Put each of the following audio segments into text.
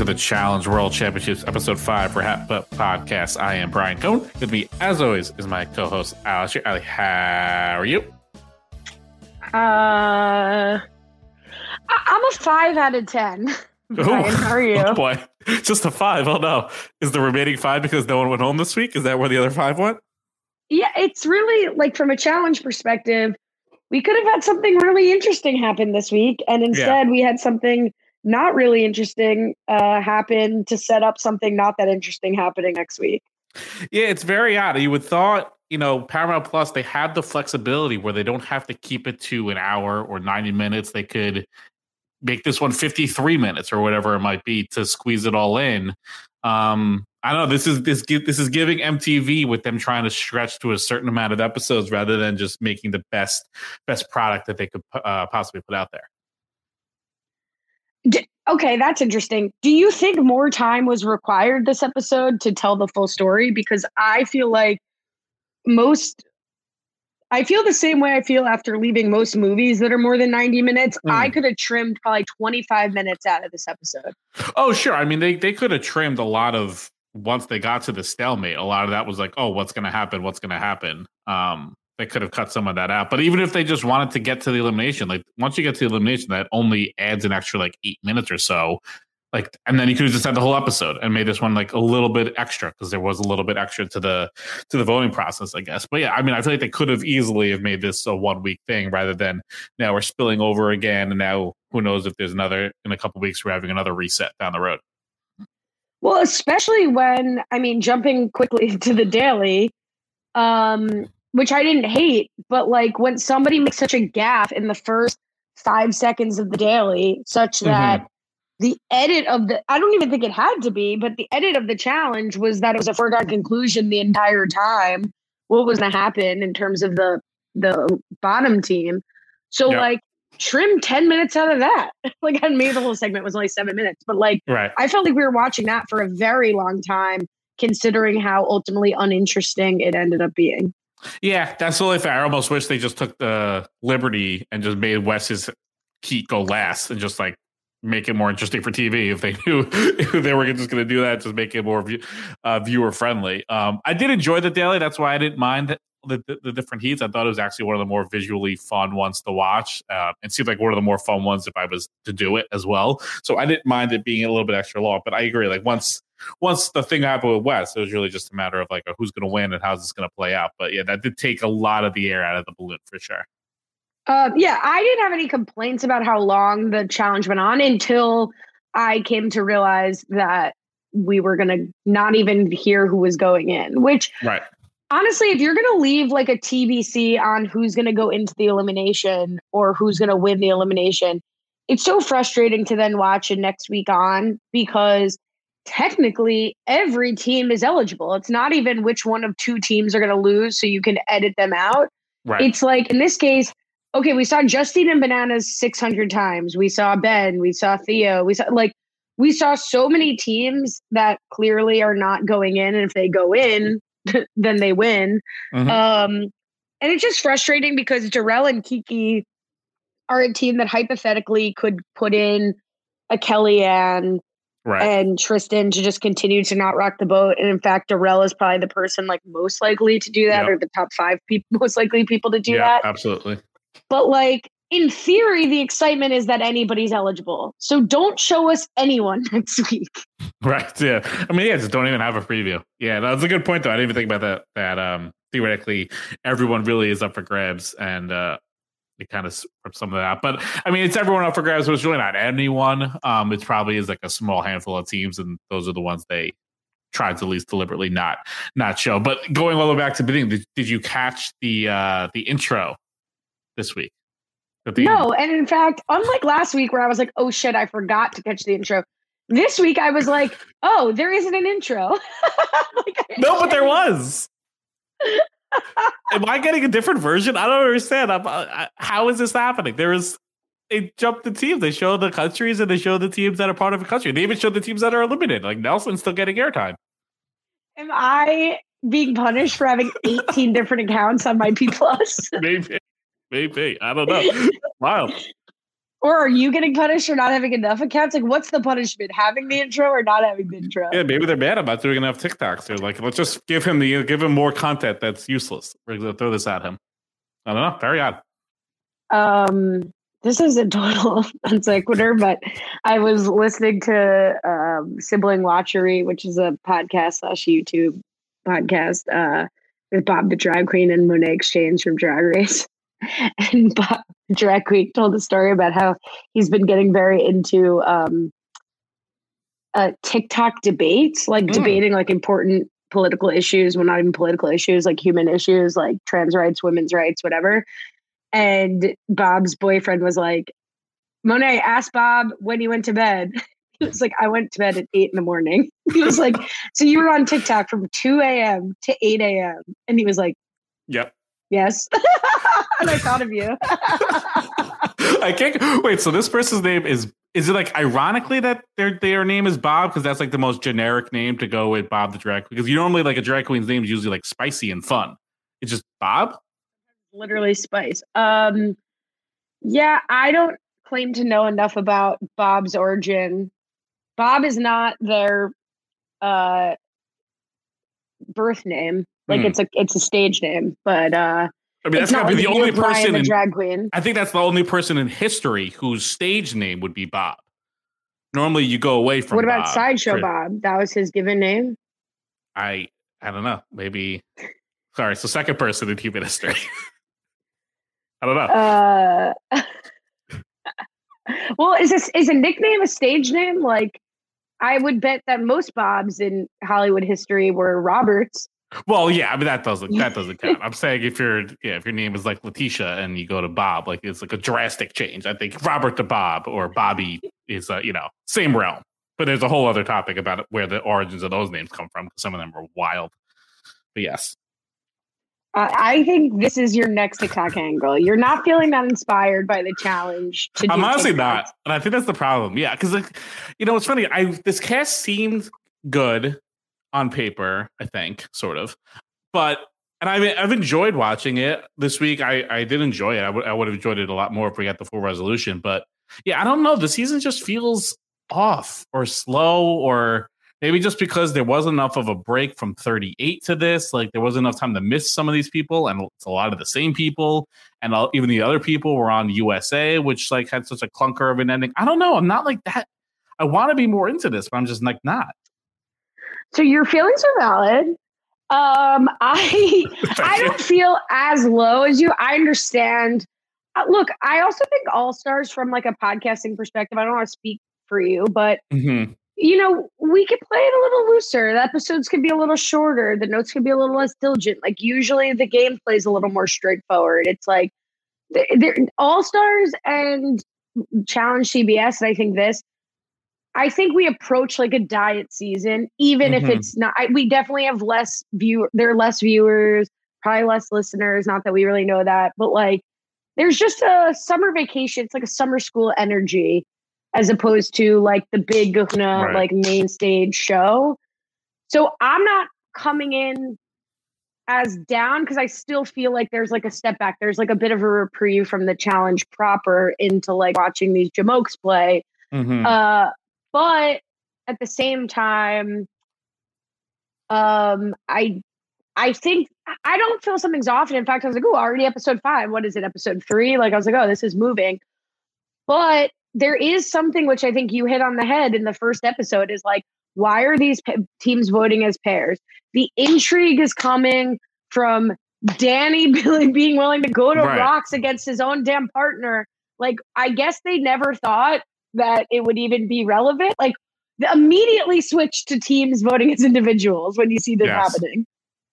To the Challenge World Championships, episode five for Hat Butt Podcast. I am Brian Cohen. With me, as always, is my co-host Alice. Ali, how are you? Uh, I'm a five out of ten. Brian, how are you? Oh boy, just a five. Oh no, is the remaining five because no one went home this week? Is that where the other five went? Yeah, it's really like from a challenge perspective, we could have had something really interesting happen this week, and instead we had something not really interesting uh, happen to set up something not that interesting happening next week. Yeah, it's very odd. You would thought, you know, Paramount Plus they have the flexibility where they don't have to keep it to an hour or 90 minutes. They could make this one 53 minutes or whatever it might be to squeeze it all in. Um, I don't know. This is this this is giving MTV with them trying to stretch to a certain amount of episodes rather than just making the best best product that they could uh, possibly put out there. Okay, that's interesting. Do you think more time was required this episode to tell the full story? Because I feel like most, I feel the same way I feel after leaving most movies that are more than 90 minutes. Mm. I could have trimmed probably 25 minutes out of this episode. Oh, sure. I mean, they they could have trimmed a lot of once they got to the stalemate. A lot of that was like, oh, what's going to happen? What's going to happen? Um, they could have cut some of that out. But even if they just wanted to get to the elimination, like once you get to the elimination, that only adds an extra like eight minutes or so. Like, and then you could have just had the whole episode and made this one like a little bit extra because there was a little bit extra to the to the voting process, I guess. But yeah, I mean, I feel like they could have easily have made this a one week thing rather than now we're spilling over again, and now who knows if there's another in a couple weeks we're having another reset down the road. Well, especially when, I mean, jumping quickly to the daily, um, which I didn't hate, but like when somebody makes such a gaffe in the first five seconds of the daily, such mm-hmm. that the edit of the, I don't even think it had to be, but the edit of the challenge was that it was a foregone conclusion the entire time what was going to happen in terms of the the bottom team. So Yeah. like trim 10 minutes out of that. like and maybe the whole segment was only seven minutes, but like Right. I felt like we were watching that for a very long time, considering how ultimately uninteresting it ended up being. Yeah, that's totally fair. I almost wish they just took the liberty and just made Wes's heat go last and just like make it more interesting for TV if they knew if they were just going to do that, just make it more view, uh, viewer friendly. Um, I did enjoy the daily. That's why I didn't mind the, the, the different heats. I thought it was actually one of the more visually fun ones to watch. Uh, it seemed like one of the more fun ones if I was to do it as well. So I didn't mind it being a little bit extra long. But I agree. Like once once the thing happened with Wes, it was really just a matter of like uh, who's going to win and how's this going to play out. But yeah, that did take a lot of the air out of the balloon for sure. Um, yeah, I didn't have any complaints about how long the challenge went on until I came to realize that we were going to not even hear who was going in, which Right. honestly, if you're going to leave like a TBC on who's going to go into the elimination or who's going to win the elimination, it's so frustrating to then watch it next week on because technically every team is eligible. It's not even which one of two teams are going to lose so you can edit them out. Right. It's like in this case, okay, we saw Justine and Bananas 600 times. We saw Ben, we saw Theo, we saw like we saw so many teams that clearly are not going in and if they go in, then they win. Mhm. Um and it's just frustrating because Darrell and Kiki are a team that hypothetically could put in a Kellyanne right. and Tristan to just continue to not rock the boat. And in fact, Darrell is probably the person like most likely to do that, Yep. or the top five people most likely people to do yeah, that. absolutely. But like in theory, the excitement is that anybody's eligible. So don't show us anyone next week. Right. Yeah. I mean, yeah, just don't even have a preview. Yeah, that's a good point though. I didn't even think about that. That um theoretically everyone really is up for grabs and uh it kind of strips some of that. But I mean, it's everyone up for grabs. So it's really not anyone. Um, it probably is like a small handful of teams, and those are the ones they tried to at least deliberately not not show. But going all the way back to the beginning, did, did you catch the uh the intro this week? The no, and in fact, unlike last week where I was like, "Oh shit, I forgot to catch the intro," this week I was like, "Oh, there isn't an intro." like, no, but there was. Am I getting a different version? I don't understand. I'm, uh, I, how is this happening? There is they jumped the teams. They show the countries and they show the teams that are part of a country. They even show the teams that are eliminated. Like Nelson's still getting airtime. Am I being punished for having 18 different accounts on my P plus? Maybe. Maybe. I don't know. Wild. Or are you getting punished for not having enough accounts? Like, what's the punishment? Having the intro or not having the intro? Yeah, maybe they're mad about doing enough TikToks. They're like, let's just give him the give him more content that's useless. We're gonna throw this at him. I don't know. Very odd. Um, this is a total non sequitur, but I was listening to um, Sibling Watchery, which is a podcast slash YouTube podcast uh, with Bob the Drag Queen and Monét X Change from Drag Race. and Bob, drag queen told a story about how he's been getting very into um, uh, TikTok debates, like mm. debating like important political issues, well, not even political issues, like human issues, like trans rights, women's rights, whatever. And Bob's boyfriend was like, Monet asked Bob when he went to bed. He was like, I went to bed at eight in the morning. He was like, So you were on TikTok from 2 a.m. to 8 a.m. And he was like, Yep. Yes. and I thought of you. I can't wait. So this person's name is is it like ironically that their their name is Bob because that's like the most generic name to go with Bob the drag queen. because you normally like a drag queen's name is usually like spicy and fun. It's just Bob. Literally spice. Um, yeah, I don't claim to know enough about Bob's origin. Bob is not their uh birth name. Like mm. it's a it's a stage name, but uh I mean, that's gotta be the only person in drag queen. I think that's the only person in history whose stage name would be Bob. Normally, you go away from. What about Bob sideshow for, Bob? That was his given name. I I don't know. Maybe. Sorry, so second person in human history. I don't know. Uh, well, is this is a nickname a stage name? Like, I would bet that most Bobs in Hollywood history were Roberts. Well, yeah, I mean that doesn't that doesn't count. I'm saying if your yeah, if your name is like Letitia and you go to Bob, like it's like a drastic change. I think Robert to Bob or Bobby is uh, you know same realm. But there's a whole other topic about where the origins of those names come from because some of them are wild. But yes, uh, I think this is your next attack angle. You're not feeling that inspired by the challenge. To I'm honestly not, and I think that's the problem. Yeah, because like, you know, it's funny. I this cast seemed good on paper, I think, sort of. But and I've I've enjoyed watching it this week. I I did enjoy it. I would I would have enjoyed it a lot more if we got the full resolution. But yeah, I don't know. The season just feels off or slow or maybe just because there wasn't enough of a break from 38 to this like there wasn't enough time to miss some of these people and it's a lot of the same people and all, even the other people were on usa which like had such a clunker of an ending i don't know i'm not like that i want to be more into this but i'm just like not so your feelings are valid. Um, I I don't feel as low as you. I understand. Uh, look, I also think All Stars from like a podcasting perspective. I don't want to speak for you, but mm-hmm. you know, we could play it a little looser. The episodes could be a little shorter. The notes could be a little less diligent. Like usually, the game plays a little more straightforward. It's like they're All Stars and Challenge CBS, and I think this I think we approach like a diet season, even mm-hmm. if it's not. I, we definitely have less view. There are less viewers, probably less listeners. Not that we really know that, but like, there's just a summer vacation. It's like a summer school energy, as opposed to like the big right. like main stage show. So I'm not coming in as down because I still feel like there's like a step back. There's like a bit of a reprieve from the challenge proper into like watching these jamokes play. Mm-hmm. Uh, but at the same time, um, I I think I don't feel something's off. And in fact, I was like, oh, already episode five. What is it? Episode three? Like I was like, oh, this is moving. But there is something which I think you hit on the head in the first episode is like, why are these teams voting as pairs? The intrigue is coming from Danny Billy being willing to go to Right. rocks against his own damn partner. Like, I guess they never thought that it would even be relevant. Like, immediately switch to teams voting as individuals when you see this Yes. happening.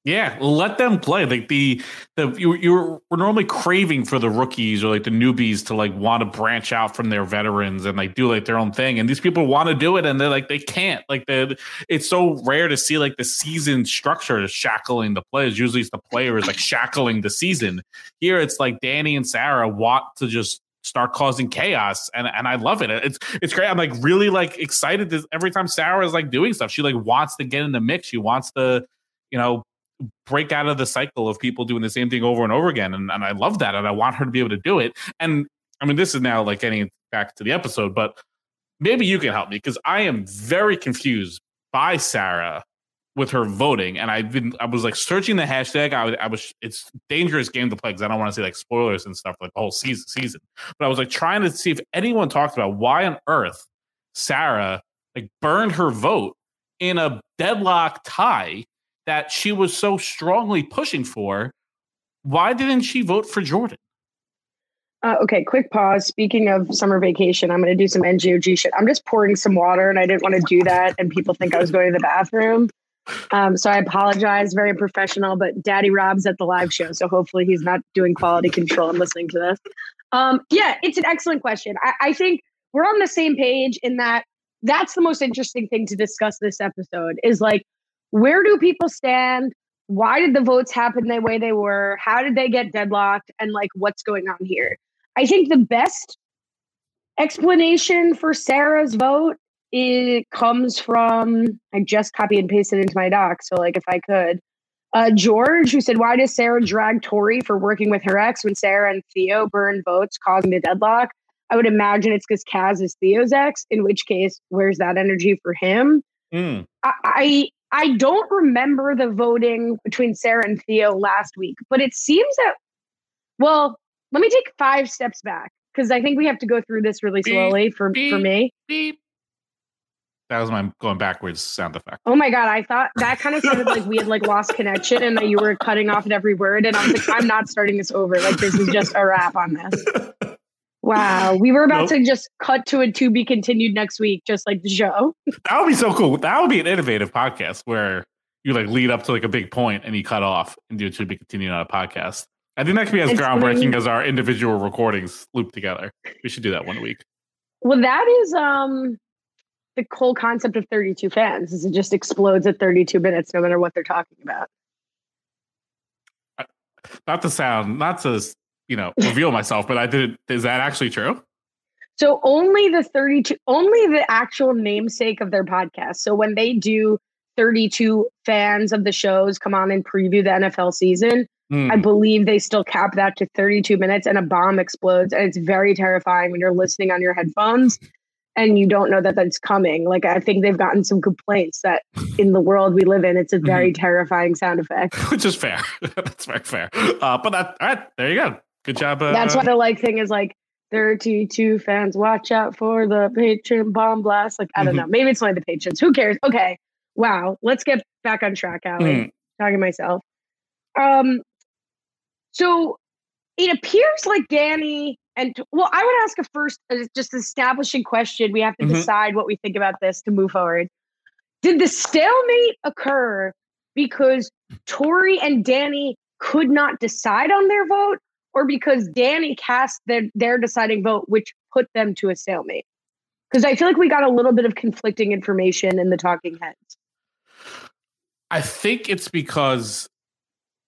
Yeah, let them play. Like the the you you're we're normally craving for the rookies or like the newbies to like want to branch out from their veterans and like do like their own thing. And these people want to do it and they're like they can't. Like the it's so rare to see like the season structure shackling the players. Usually it's the players like shackling the season. Here it's like Danny and Sarah want to just start causing chaos and and I love it. It's it's great. I'm like really like excited this every time Sarah is like doing stuff. She like wants to get in the mix. She wants to, you know, break out of the cycle of people doing the same thing over and over again. And, and I love that. And I want her to be able to do it. And I mean, this is now like getting back to the episode, but maybe you can help me because I am very confused by Sarah with her voting. And I've been, I was like searching the hashtag. I I was it's dangerous game to play because I don't want to see like spoilers and stuff like the whole season season. But I was like trying to see if anyone talked about why on earth Sarah like burned her vote in a deadlock tie that she was so strongly pushing for. Why didn't she vote for Jordan? Uh, okay, quick pause. Speaking of summer vacation, I'm going to do some NGOG shit. I'm just pouring some water, and I didn't want to do that, and people think I was going to the bathroom. Um, so I apologize. Very professional, but Daddy Rob's at the live show, so hopefully he's not doing quality control and listening to this. Um, yeah, it's an excellent question. I, I think we're on the same page in that that's the most interesting thing to discuss this episode is like where do people stand? Why did the votes happen the way they were? How did they get deadlocked? And like what's going on here? I think the best explanation for Sarah's vote it comes from I just copy and pasted into my doc. So like if I could. Uh, George, who said, Why does Sarah drag Tori for working with her ex when Sarah and Theo burn votes, causing the deadlock? I would imagine it's because Kaz is Theo's ex, in which case, where's that energy for him? Mm. I, I I don't remember the voting between Sarah and Theo last week, but it seems that well, let me take five steps back because I think we have to go through this really slowly for for beep. me. Beep. That was my going backwards sound effect. Oh my god, I thought that kind of sounded like we had like lost connection and that you were cutting off at every word. And I was like, I'm not starting this over. Like this is just a wrap on this. Wow, we were about Nope. to just cut to a to be continued next week, just like the show. That would be so cool. That would be an innovative podcast where you like lead up to like a big point and you cut off and do it to be continued on a podcast. I think that could be as It's groundbreaking going- as our individual recordings loop together. We should do that one a week. Well, that is um the whole concept of 32 fans is it just explodes at 32 minutes no matter what they're talking about. Not to sound, not to you know reveal myself, but I did. Is that actually true? So only the 32 only the actual namesake of their podcast. So when they do 32 fans of the shows come on and preview the NFL season, Hmm. I believe they still cap that to 32 minutes and a bomb explodes. And it's very terrifying when you're listening on your headphones and you don't know that that's coming. Like, I think they've gotten some complaints that in the world we live in, it's a very terrifying sound effect. Which is fair. That's very fair. Uh, but that, all right, there you go. Good job. Uh, That's why the like thing is like 32 fans, watch out for the patron bomb blast. Like, I don't Mhm. know. Maybe it's only the patrons. Who cares? Okay. Wow. Let's get back on track, Allie. Mm. talking myself. Um, so it appears like Danny and well, I would ask a first uh, just establishing question. We have to Mhm. decide what we think about this to move forward. Did the stalemate occur because Tori and Danny could not decide on their vote, or because Danny cast their, their deciding vote, which put them to a stalemate? Because I feel like we got a little bit of conflicting information in the talking heads. I think it's because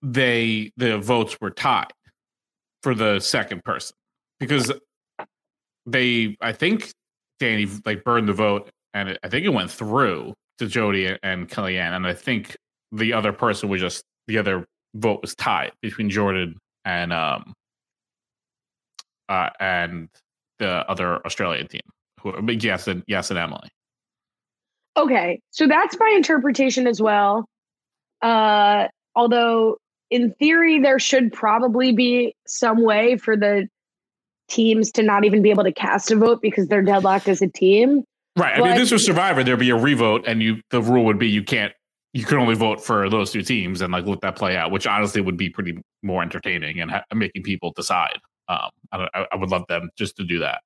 they the votes were tied for the second person because they I think Danny like burned the vote and it, I think it went through to Jody and Kellyanne and I think the other person was just the other vote was tied between Jordan and um uh and the other Australian team who yes and yes and Emily Okay, so that's my interpretation as well. Uh, although, in theory, there should probably be some way for the teams to not even be able to cast a vote because they're deadlocked as a team. Right. I mean, if this was Survivor, there'd be a revote, and you the rule would be you can't you can only vote for those two teams and like let that play out, which honestly would be pretty more entertaining and ha- making people decide. Um, I, I would love them just to do that.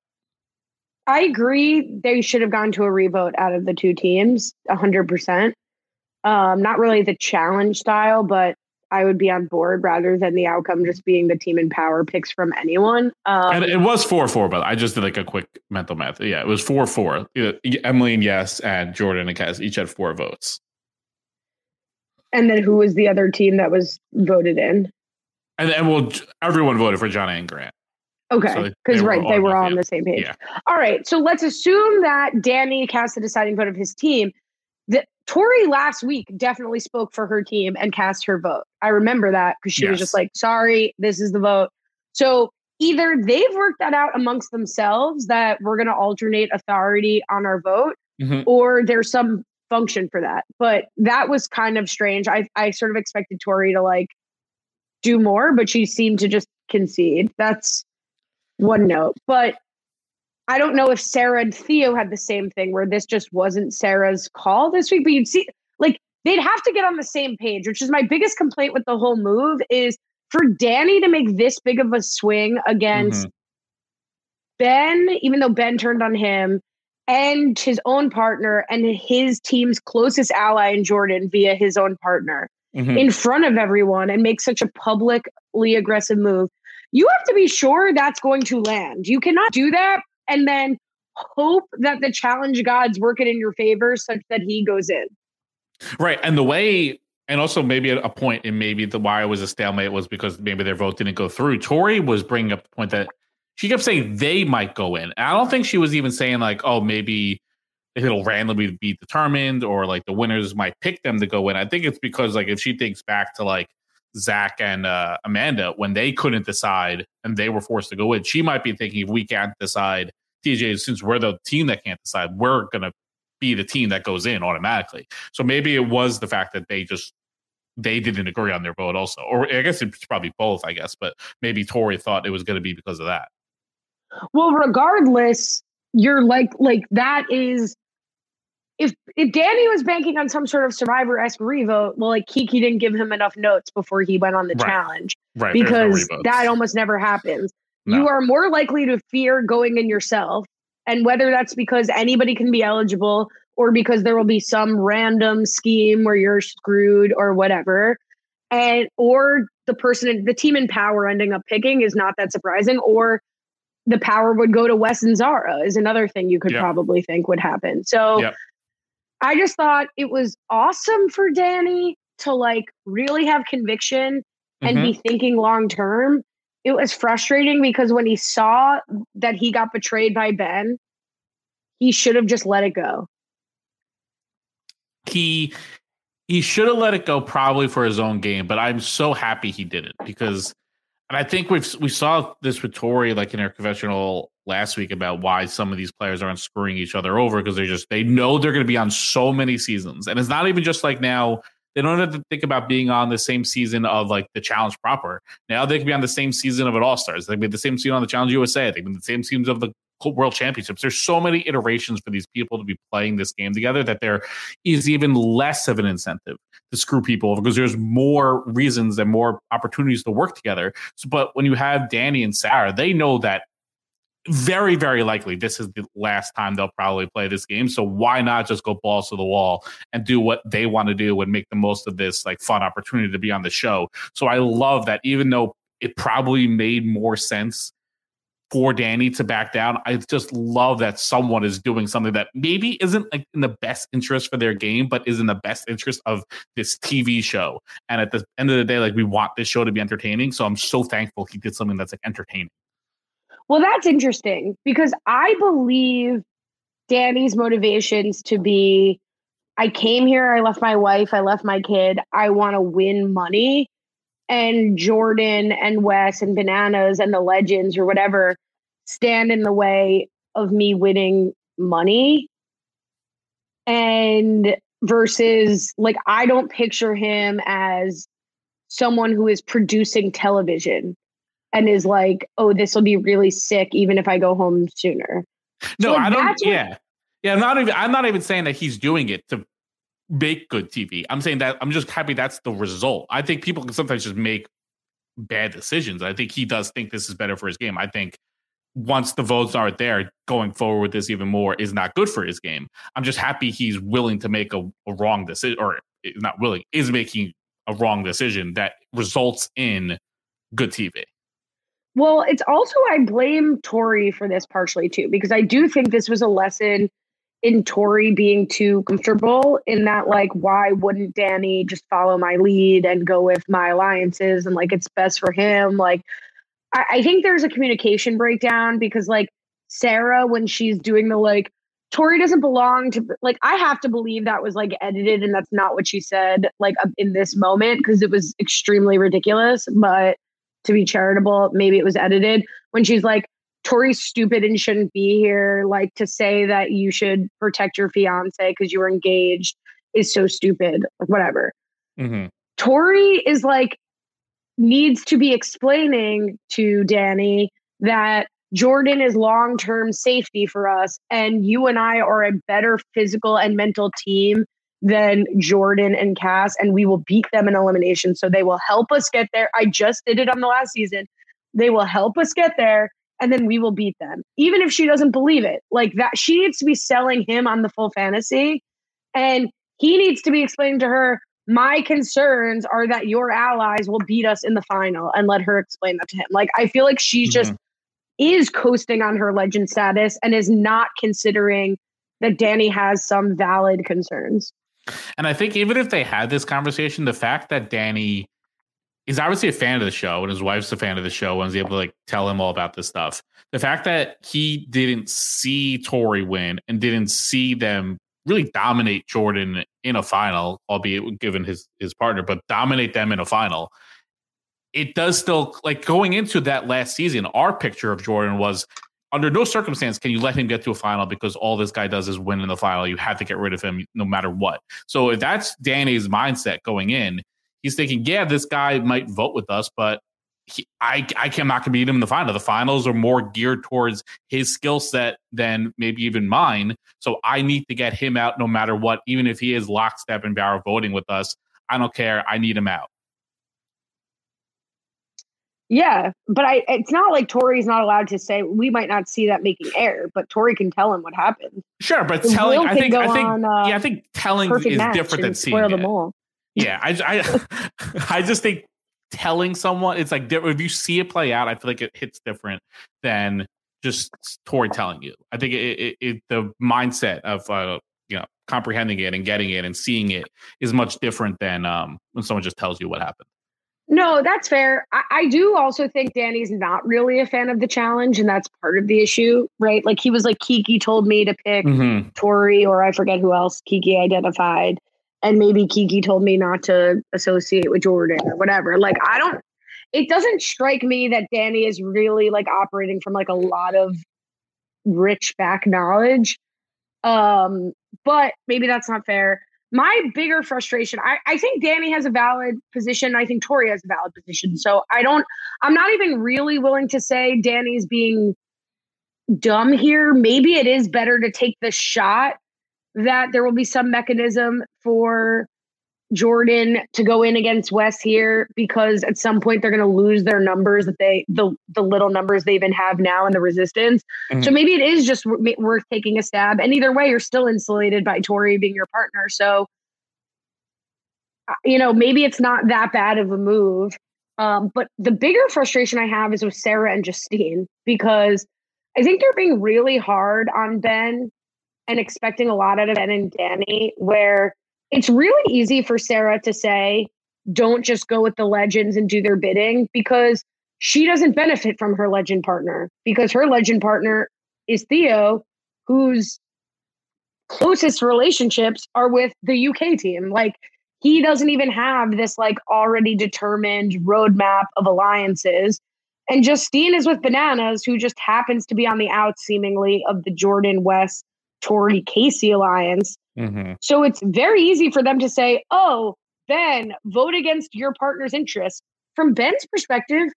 I agree. They should have gone to a revote out of the two teams, hundred percent. Um, not really the challenge style, but I would be on board rather than the outcome just being the team in power picks from anyone. Um, and it was four four, but I just did like a quick mental math. Yeah, it was four four. Emily and Yes and Jordan and Kaz each had four votes. And then who was the other team that was voted in? And then well, everyone voted for Johnny and Grant. Okay, because so right, they were all on the same page. Yeah. All right, so let's assume that Danny cast the deciding vote of his team. Tori last week definitely spoke for her team and cast her vote. I remember that because she yes. was just like, sorry, this is the vote. So either they've worked that out amongst themselves that we're going to alternate authority on our vote, mm-hmm. or there's some function for that. But that was kind of strange. I, I sort of expected Tori to like do more, but she seemed to just concede. That's one note. But I don't know if Sarah and Theo had the same thing where this just wasn't Sarah's call this week, but you'd see like they'd have to get on the same page, which is my biggest complaint with the whole move is for Danny to make this big of a swing against mm-hmm. Ben, even though Ben turned on him and his own partner and his team's closest ally in Jordan via his own partner mm-hmm. in front of everyone and make such a publicly aggressive move. You have to be sure that's going to land. You cannot do that and then hope that the challenge gods work it in your favor such that he goes in. Right. And the way and also maybe a point and maybe the why it was a stalemate was because maybe their vote didn't go through. Tori was bringing up the point that she kept saying they might go in. And I don't think she was even saying like, oh, maybe it'll randomly be determined or like the winners might pick them to go in. I think it's because like if she thinks back to like Zach and uh, Amanda when they couldn't decide and they were forced to go in. She might be thinking if we can't decide, TJ, since we're the team that can't decide, we're gonna be the team that goes in automatically. So maybe it was the fact that they just they didn't agree on their vote also, or I guess it's probably both. I guess, but maybe Tori thought it was going to be because of that. Well, regardless, you're like like that is if if Danny was banking on some sort of survivor esque revote, well, like Kiki didn't give him enough notes before he went on the right. challenge, right? Because no that almost never happens. No. You are more likely to fear going in yourself, and whether that's because anybody can be eligible or because there will be some random scheme where you're screwed or whatever, and or the person, the team in power ending up picking is not that surprising, or the power would go to Wes and Zara is another thing you could yep. probably think would happen. So. Yep I just thought it was awesome for Danny to like really have conviction and mm-hmm. be thinking long term. It was frustrating because when he saw that he got betrayed by Ben, he should have just let it go. He he should have let it go probably for his own game, but I'm so happy he did it because and I think we've we saw this with Tori like in our conventional last week about why some of these players aren't screwing each other over because they just they know they're going to be on so many seasons, and it's not even just like now they don't have to think about being on the same season of like the challenge proper. Now they can be on the same season of an All Stars. They can be the same season on the Challenge USA. They can be the same seasons of the World Championships. There's so many iterations for these people to be playing this game together that there is even less of an incentive to screw people because there's more reasons and more opportunities to work together. So, but when you have Danny and Sarah, they know that very, very likely this is the last time they'll probably play this game. So why not just go balls to the wall and do what they want to do and make the most of this like fun opportunity to be on the show? So I love that even though it probably made more sense for Danny to back down. I just love that someone is doing something that maybe isn't like in the best interest for their game, but is in the best interest of this TV show. And at the end of the day, like we want this show to be entertaining. So I'm so thankful he did something that's like entertaining. Well, that's interesting because I believe Danny's motivations to be I came here, I left my wife, I left my kid, I want to win money. And Jordan and Wes and Bananas and the legends or whatever stand in the way of me winning money and versus like I don't picture him as someone who is producing television and is like, oh, this will be really sick even if I go home sooner. No, so I don't. Yeah, yeah. I'm not even. I'm not even saying that he's doing it to make good TV. I'm saying that I'm just happy that's the result. I think people can sometimes just make bad decisions. I think he does think this is better for his game. I think once the votes aren't there, going forward with this even more is not good for his game. I'm just happy he's willing to make a, a wrong decision, or eh, not willing, is making a wrong decision that results in good TV. Well, it's also I blame Tori for this partially too, because I do think this was a lesson in Tori being too comfortable in that like why wouldn't Danny just follow my lead and go with my alliances and like it's best for him. Like I, I think there's a communication breakdown because like Sarah, when she's doing the like Tori doesn't belong to like I have to believe that was like edited and that's not what she said like in this moment because it was extremely ridiculous. But to be charitable, maybe it was edited when she's like, Tori's stupid and shouldn't be here. Like to say that you should protect your fiance because you were engaged is so stupid. Like whatever. Mm-hmm. Tori is like needs to be explaining to Danny that Jordan is long term safety for us, and you and I are a better physical and mental team than Jordan and Kaz, and we will beat them in elimination. So they will help us get there. I just did it on the last season. They will help us get there, and then we will beat them, even if she doesn't believe it. Like that, she needs to be selling him on the full fantasy, and he needs to be explaining to her. My concerns are that your allies will beat us in the final and let her explain that to him. Like, I feel like she mm-hmm. just is coasting on her legend status and is not considering that Danny has some valid concerns. And I think even if they had this conversation, the fact that Danny is obviously a fan of the show and his wife's a fan of the show and was able to like tell him all about this stuff. The fact that he didn't see Tori win and didn't see them really dominate Jordan in a final, albeit given his his partner, but dominate them in a final. It does still like going into that last season. Our picture of Jordan was under no circumstance can you let him get to a final because all this guy does is win in the final. You have to get rid of him no matter what. So if that's Danny's mindset going in, he's thinking, yeah, this guy might vote with us, but he, I I cannot beat him in the final. The finals are more geared towards his skill set than maybe even mine. So I need to get him out no matter what, even if he is lockstep and barrel voting with us. I don't care. I need him out. Yeah, but I it's not like Tori's not allowed to say we might not see that making air, but Tori can tell him what happened. Sure, but telling I think I think on, uh, yeah, I think telling is different than seeing them all. Yeah, I I I just think telling someone it's like if you see it play out, I feel like it hits different than just Tori telling you. I think it, it, it the mindset of uh, you know comprehending it and getting it and seeing it is much different than um, when someone just tells you what happened. No, that's fair. I, I, do also think Danny's not really a fan of the challenge, and that's part of the issue, right? Like he was like Kiki told me to pick mm-hmm. Tori, or I forget who else Kiki identified, and maybe Kiki told me not to associate with Jordan or whatever. Like I don't. It doesn't strike me that Danny is really like operating from like a lot of rich back knowledge. Um, but maybe that's not fair my bigger frustration, I, I think Danny has a valid position. I think Tori has a valid position. So I don't, I'm not even really willing to say Danny's being dumb here. Maybe it is better to take the shot that there will be some mechanism for Jordan to go in against Wes here because at some point they're going to lose their numbers that they the the little numbers they even have now in the resistance. Mm-hmm. So maybe it is just worth taking a stab. And either way, you're still insulated by Tori being your partner. So uh, you know maybe it's not that bad of a move. Um, but the bigger frustration I have is with Sarah and Justine because I think they're being really hard on Ben and expecting a lot out of Ben and Danny where it's really easy for Sarah to say, don't just go with the legends and do their bidding because she doesn't benefit from her legend partner because her legend partner is Theo, whose closest relationships are with the UK team. Like he doesn't even have this like already determined roadmap of alliances. And Justine is with Bananas, who just happens to be on the out seemingly of the Jordan Wes Tori Kaycee alliance. Mm-hmm. So it's very easy for them to say, oh, Ben, vote against your partner's interests. From Ben's perspective,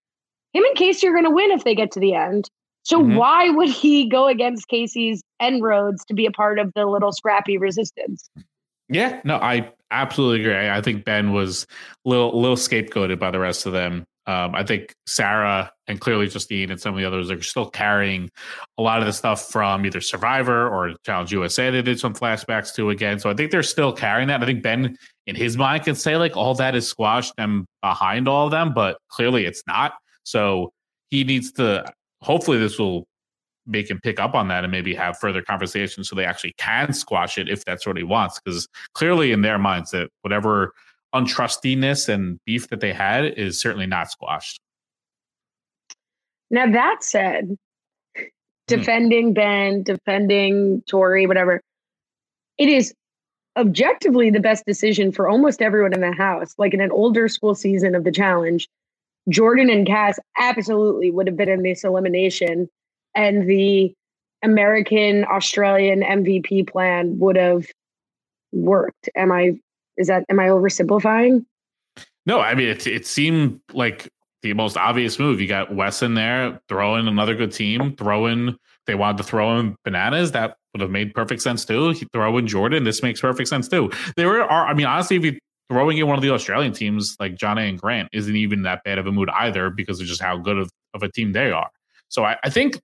him and Kaycee are going to win if they get to the end. So mm-hmm. why would he go against Kaycee's end roads to be a part of the little scrappy resistance? Yeah, no, I absolutely agree. I think Ben was a little, little scapegoated by the rest of them. Um, I think Sarah and clearly Justine and some of the others are still carrying a lot of the stuff from either Survivor or Challenge USA. They did some flashbacks to again, so I think they're still carrying that. I think Ben, in his mind, can say like all that is squashed and behind all of them, but clearly it's not. So he needs to. Hopefully, this will make him pick up on that and maybe have further conversations so they actually can squash it if that's what he wants. Because clearly, in their minds, that whatever untrustiness and beef that they had is certainly not squashed. Now that said, hmm. defending Ben, defending Tori, whatever, it is objectively the best decision for almost everyone in the house. Like in an older school season of the challenge, Jordan and Kaz absolutely would have been in this elimination, and the American Australian MVP plan would have worked. Am I is that am I oversimplifying? No, I mean it. It seemed like the most obvious move. You got Wes in there, throw in another good team, throw in. They wanted to throw in bananas. That would have made perfect sense too. throw in Jordan. This makes perfect sense too. There are. I mean, honestly, if you throwing in one of the Australian teams like Jonna and Grant isn't even that bad of a mood either because of just how good of, of a team they are. So I, I think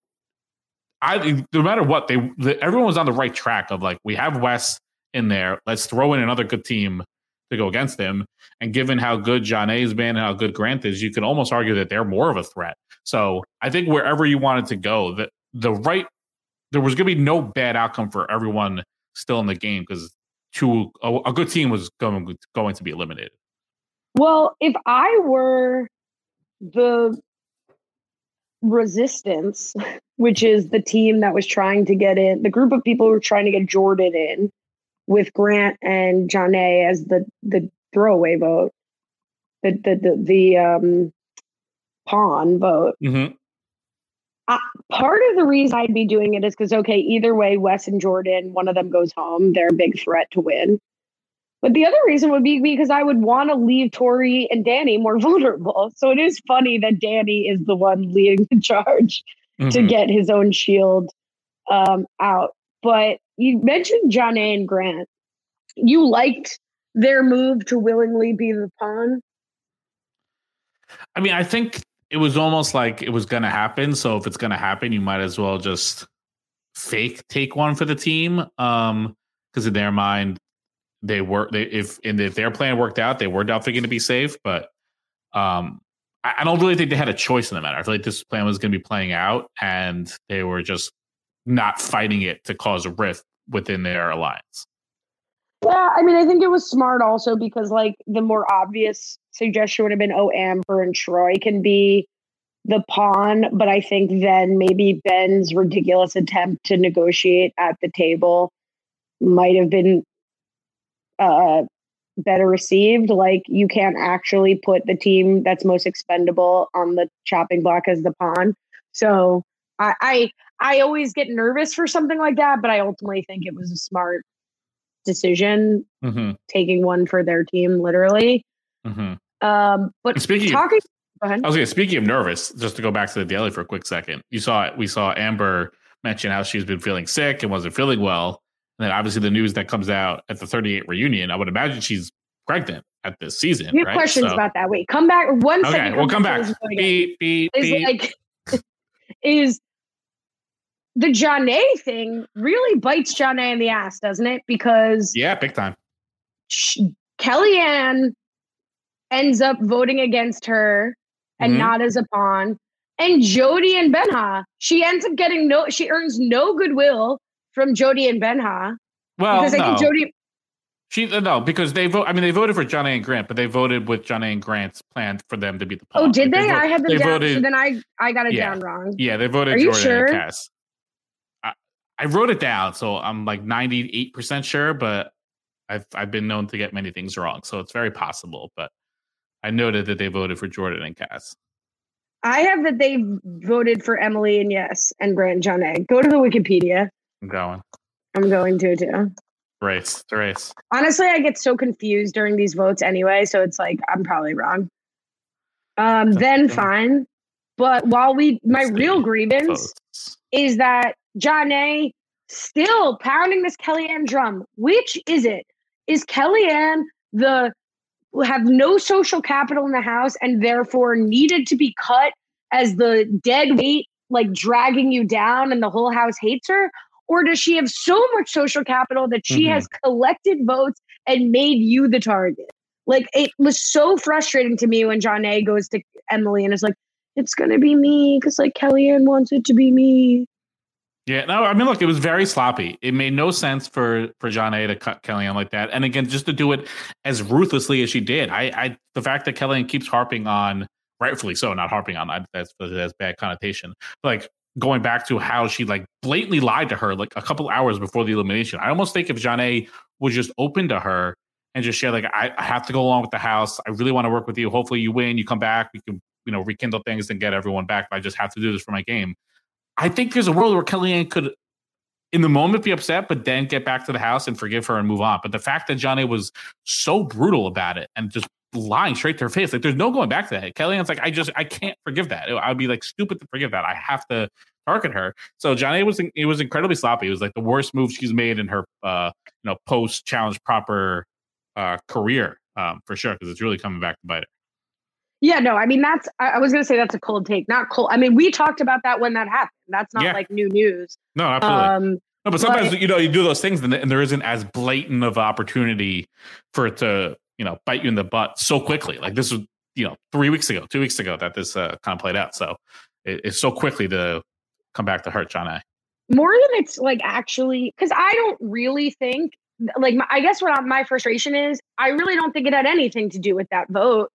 I no matter what they the, everyone was on the right track of like we have Wes in there. Let's throw in another good team to go against him. And given how good Jonna's been and how good Grant is, you can almost argue that they're more of a threat. So I think wherever you wanted to go, the the right there was going to be no bad outcome for everyone still in the game because two a, a good team was going going to be eliminated. Well, if I were the resistance, which is the team that was trying to get in, the group of people who were trying to get Jordan in, with Grant and Jonna as the the throwaway vote, the the the, the um, pawn vote. Mm-hmm. Uh, part of the reason I'd be doing it is because okay, either way, Wes and Jordan, one of them goes home. They're a big threat to win. But the other reason would be because I would want to leave Tori and Danny more vulnerable. So it is funny that Danny is the one leading the charge mm-hmm. to get his own shield um, out. But you mentioned Jonna and Grant. You liked their move to willingly be the pawn. I mean, I think it was almost like it was going to happen. So if it's going to happen, you might as well just fake take one for the team. Um, because in their mind, they were they if and if their plan worked out, they were definitely going to be safe. But um, I, I don't really think they had a choice in the matter. I feel like this plan was going to be playing out, and they were just not fighting it to cause a rift within their alliance. Yeah, I mean, I think it was smart also because like the more obvious suggestion would have been, oh, Amber and Troy can be the pawn, but I think then maybe Ben's ridiculous attempt to negotiate at the table might have been uh, better received. Like you can't actually put the team that's most expendable on the chopping block as the pawn. So I, I I always get nervous for something like that, but I ultimately think it was a smart decision mm-hmm. taking one for their team, literally. Mm-hmm. Um, but speaking talking, of, I was going speaking of nervous, just to go back to the daily for a quick second. You saw we saw Amber mention how she's been feeling sick and wasn't feeling well, and then obviously the news that comes out at the 38 reunion. I would imagine she's pregnant at this season. We have right? questions so, about that. Wait, come back one okay, second. We'll come back. Beep, beep, beep. like is the Jonna thing really bites Jonna in the ass, doesn't it? Because yeah, big time. She, Kellyanne ends up voting against her and mm-hmm. not as a pawn. And Jody and Benha, she ends up getting no. She earns no goodwill from Jody and Benha. Well, because I no. think Jody. She no, because they vote. I mean, they voted for Jonna and Grant, but they voted with Jonna and Grant's plan for them to be the pawn. Oh, did like they? they I had them down. Voted, so then I I got it yeah, down wrong. Yeah, they voted Are Jordan sure? I wrote it down, so I'm like 98% sure, but I've I've been known to get many things wrong, so it's very possible. But I noted that they voted for Jordan and Kaz. I have that they voted for Emily and yes, and Grant and Jonna. Go to the Wikipedia. I'm going. I'm going to too. Race, it's race. Honestly, I get so confused during these votes anyway, so it's like I'm probably wrong. Um, then fine. But while we, my real grievance votes. is that Jonna still pounding this Kellyanne drum. Which is it? is Kellyanne the have no social capital in the house and therefore needed to be cut as the dead weight, like dragging you down, and the whole house hates her? Or does she have so much social capital that she mm-hmm. has collected votes and made you the target? Like it was so frustrating to me when Jonna goes to Emily and is like, it's gonna be me because like Kellyanne wants it to be me. Yeah, no, I mean, look, it was very sloppy. It made no sense for for Jonna to cut Kellyanne like that, and again, just to do it as ruthlessly as she did. I, I the fact that Kellyanne keeps harping on, rightfully so, not harping on that's that's bad connotation. Like going back to how she like blatantly lied to her like a couple hours before the elimination. I almost think if Jonna was just open to her and just share like I, I have to go along with the house. I really want to work with you. Hopefully you win. You come back. We can you know rekindle things and get everyone back. But I just have to do this for my game. I think there's a world where Kellyanne could, in the moment, be upset, but then get back to the house and forgive her and move on. But the fact that Jonna was so brutal about it and just lying straight to her face, like there's no going back to that. Kellyanne's like, I just I can't forgive that. I'd be like stupid to forgive that. I have to target her. So Jonna was it was incredibly sloppy. It was like the worst move she's made in her uh you know post challenge proper uh career um for sure because it's really coming back to bite her. Yeah, no, I mean that's I, was gonna say that's a cold take, not cold. I mean, we talked about that when that happened. That's not yeah. like new news. No, absolutely. Um, no, but sometimes but, you know you do those things and, and there isn't as blatant of opportunity for it to you know bite you in the butt so quickly. Like this was you know three weeks ago, two weeks ago that this uh, kind of played out. So it, it's so quickly to come back to hurt Jonna. More than it's like actually because I don't really think like my, I guess what my frustration is I really don't think it had anything to do with that vote.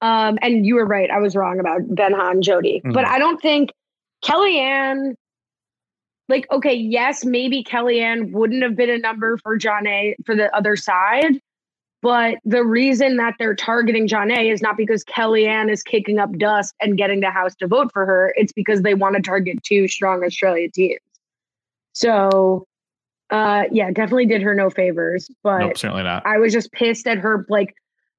Um, and you were right. I was wrong about Benha and Jody. Mm-hmm. But I don't think Kellyanne, like, okay, yes, maybe Kellyanne wouldn't have been a number for Jonna for the other side. But the reason that they're targeting Jonna is not because Kellyanne is kicking up dust and getting the House to vote for her. It's because they want to target two strong Australia teams. So, uh, yeah, definitely did her no favors. But nope, certainly not. I was just pissed at her, like,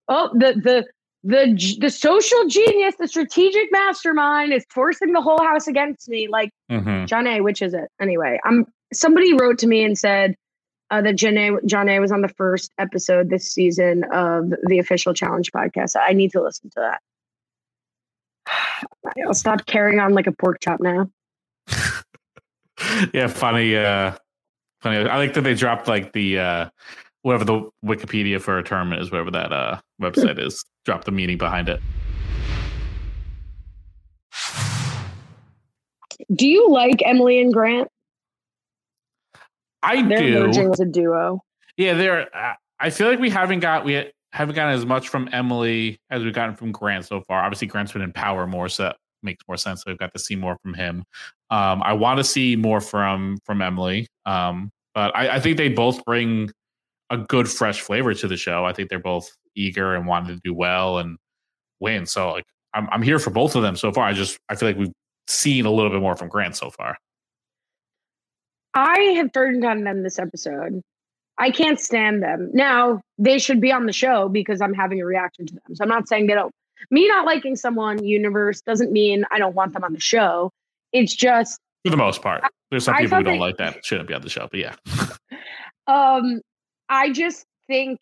oh, the the the the social genius, the strategic mastermind is forcing the whole house against me. Like mm-hmm. Jonna, which is it? Anyway, I'm somebody wrote to me and said uh, that Jonna Jonna was on the first episode this season of the official challenge podcast. I need to listen to that. I'll stop carrying on like a pork chop now. yeah, funny. Uh, funny. I like that they dropped like the uh, whatever the Wikipedia for a term is, whatever that uh, website is, drop the meaning behind it. Do you like Emily and Grant? I they're do. Merging as a duo. Yeah, they're. Uh, I feel like we haven't got we haven't gotten as much from Emily as we've gotten from Grant so far. Obviously, Grant's been in Power more, so that makes more sense. So we've got to see more from him. Um, I want to see more from from Emily, um, but I, I think they both bring a good fresh flavor to the show. I think they're both eager and wanted to do well and win. So like I'm I'm here for both of them so far. I just I feel like we've seen a little bit more from Grant so far. I have turned on them this episode. I can't stand them. Now, they should be on the show because I'm having a reaction to them. So I'm not saying they don't me not liking someone universe doesn't mean I don't want them on the show. It's just for the most part. There's some I people who don't they, like that shouldn't be on the show, but yeah. um I just think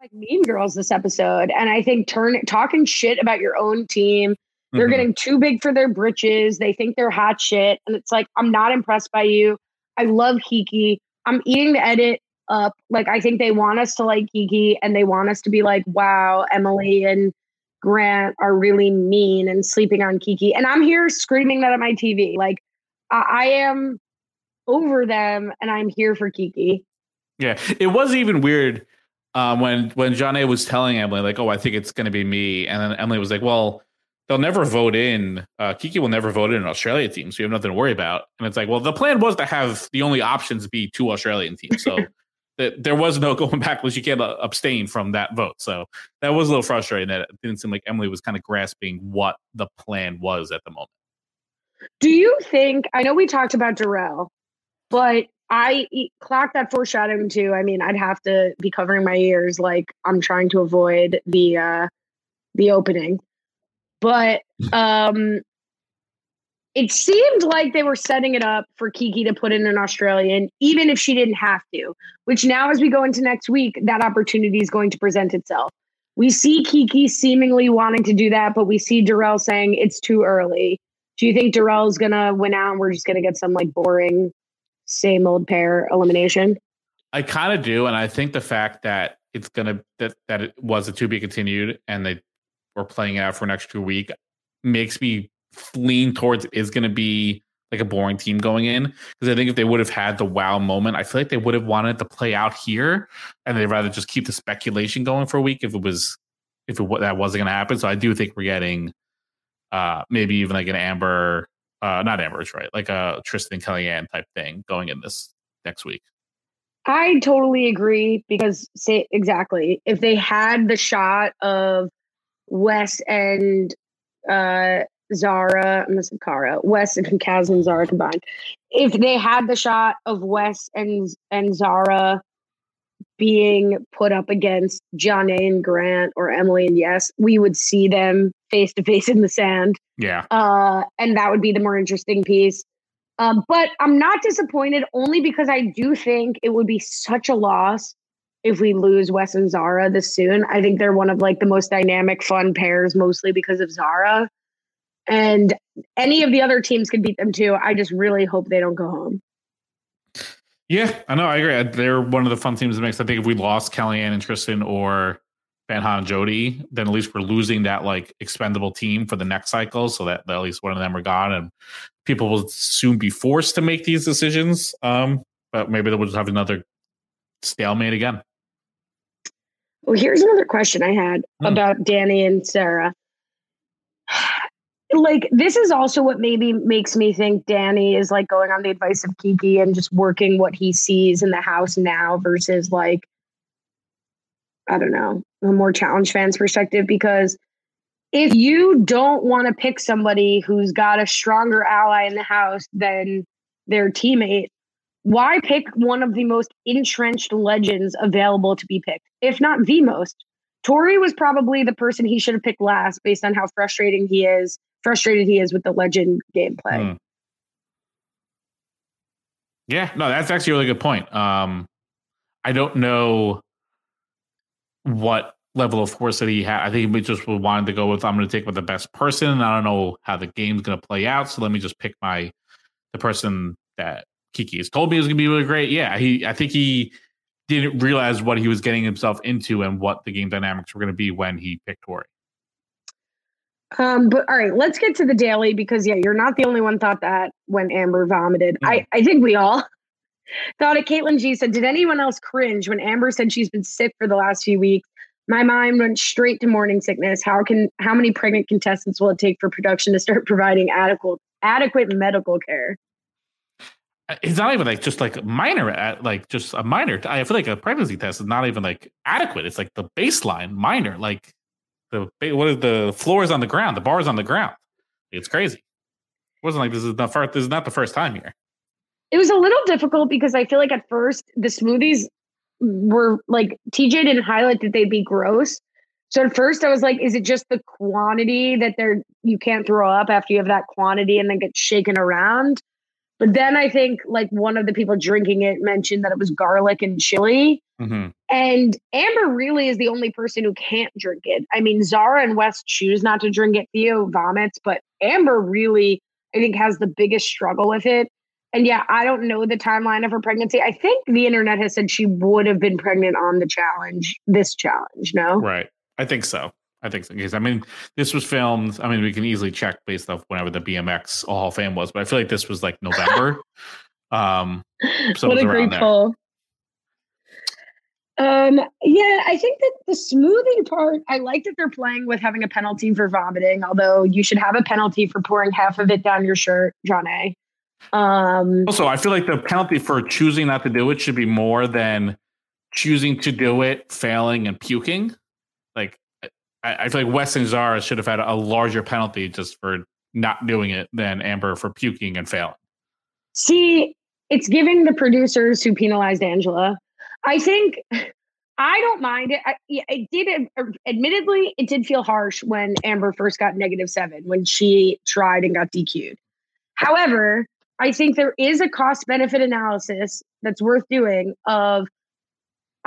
like Mean Girls this episode, and I think turn talking shit about your own team. They're mm-hmm. getting too big for their britches. They think they're hot shit, and it's like I'm not impressed by you. I love Kiki. I'm eating the edit up. Like I think they want us to like Kiki, and they want us to be like, wow, Emily and Grant are really mean and sleeping on Kiki. And I'm here screaming that at my TV. Like I, I am over them, and I'm here for Kiki. Yeah, it was even weird um, when when Jonna was telling Emily like, "Oh, I think it's going to be me," and then Emily was like, "Well, they'll never vote in. Uh, Kiki will never vote in an Australia team, so you have nothing to worry about." And it's like, well, the plan was to have the only options be two Australian teams, so that there was no going back unless you can't uh, abstain from that vote. So that was a little frustrating. That it didn't seem like Emily was kind of grasping what the plan was at the moment. Do you think? I know we talked about Darrell, but I clock that foreshadowing too. I mean, I'd have to be covering my ears like I'm trying to avoid the uh the opening. But um it seemed like they were setting it up for Kiki to put in an Australian, even if she didn't have to. Which now, as we go into next week, that opportunity is going to present itself. We see Kiki seemingly wanting to do that, but we see Darrell saying it's too early. Do you think Darrell's gonna win out and we're just gonna get some like boring, same old pair elimination? I kind of do, and I think the fact that it's gonna that that it was a to be continued and they were playing it out for an extra week makes me lean towards is to be like a boring team going in because I think if they would have had the wow moment, I feel like they would have wanted to play out here, and they'd rather just keep the speculation going for a week if it was if it that wasn't going to happen. So I do think we're getting uh maybe even like an Amber, uh not Amber's right, like a Tristan Kellyanne type thing going in this next week. I totally agree because say exactly if they had the shot of Wes and uh Zara, I'm missing Cara, Wes and Kaz and Zara combined. If they had the shot of Wes and and Zara being put up against Jonna and Grant or Emily and Yes, we would see them face to face in the sand. Yeah. Uh, and that would be the more interesting piece. Um, but I'm not disappointed only because I do think it would be such a loss if we lose Wes and Zara this soon. I think they're one of like the most dynamic, fun pairs, mostly because of Zara. And any of the other teams could beat them too. I just really hope they don't go home. Yeah, I know. I agree. They're one of the fun teams that makes. I think if we lost Kellyanne and Tristan or Van Han and Jody, then at least we're losing that like expendable team for the next cycle, so that, that at least one of them are gone, and people will soon be forced to make these decisions. Um, but maybe they'll just have another stalemate again. Well, here's another question I had hmm. about Danny and Sarah like this is also what maybe makes me think Danny is like going on the advice of Kiki and just working what he sees in the house now versus like I don't know, a more challenge fans perspective because if you don't want to pick somebody who's got a stronger ally in the house than their teammate, why pick one of the most entrenched legends available to be picked, if not the most? Tori was probably the person he should have picked last based on how frustrating he is frustrated he is with the legend gameplay. Hmm. Yeah, no, that's actually a really good point. Um, I don't know what level of force that he had. I think we just wanted to go with I'm going to take with the best person. I don't know how the game's going to play out, so let me just pick my the person that Kiki has told me is going to be really great. Yeah, he. I think he didn't realize what he was getting himself into and what the game dynamics were going to be when he picked Tori. Um, but all right, let's get to the daily because yeah, you're not the only one thought that when Amber vomited. Mm. I, I think we all thought it. Caitlin G said, Did anyone else cringe when Amber said she's been sick for the last few weeks? My mind went straight to morning sickness. How can how many pregnant contestants will it take for production to start providing adequate adequate medical care? Uh, it's not even like just like minor, uh, like just a minor. I feel like a pregnancy test is not even like adequate. It's like the baseline minor. Like the what is the floor is on the ground, the bar is on the ground. It's crazy. It wasn't like this is the first. This is not the first time here. It was a little difficult because I feel like at first the smoothies were like TJ didn't highlight that they'd be gross. So at first I was like, is it just the quantity that they're you can't throw up after you have that quantity and then get shaken around? But then I think like one of the people drinking it mentioned that it was garlic and chili. Mm-hmm. And Amber really is the only person who can't drink it. I mean, Zara and Wes choose not to drink it. Theo vomits, but Amber really, I think, has the biggest struggle with it. And yeah, I don't know the timeline of her pregnancy. I think the internet has said she would have been pregnant on the challenge, this challenge, no? Right. I think so. I think so. Because I mean, this was filmed. I mean, we can easily check based off whenever the BMX Hall of Fame was, but I feel like this was like November. um, so what a great poll. Um, yeah, I think that the smoothing part, I like that they're playing with having a penalty for vomiting, although you should have a penalty for pouring half of it down your shirt, Jonna. Um, also, I feel like the penalty for choosing not to do it should be more than choosing to do it, failing, and puking. Like, I, I feel like Wes and Zara should have had a larger penalty just for not doing it than Amber for puking and failing. See, it's giving the producers who penalized Angela I think I don't mind it. I, it did, admittedly, it did feel harsh when Amber first got negative seven when she tried and got DQ'd. However, I think there is a cost benefit analysis that's worth doing of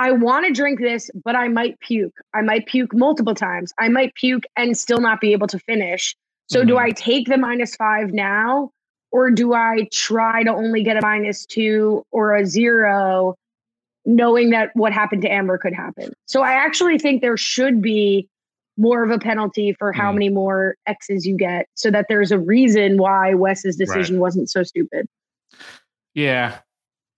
I want to drink this, but I might puke. I might puke multiple times. I might puke and still not be able to finish. So mm-hmm. do I take the minus five now? Or do I try to only get a minus two or a zero, knowing that what happened to Amber could happen? So I actually think there should be more of a penalty for how mm. many more X's you get so that there's a reason why Wes's decision right. wasn't so stupid. Yeah.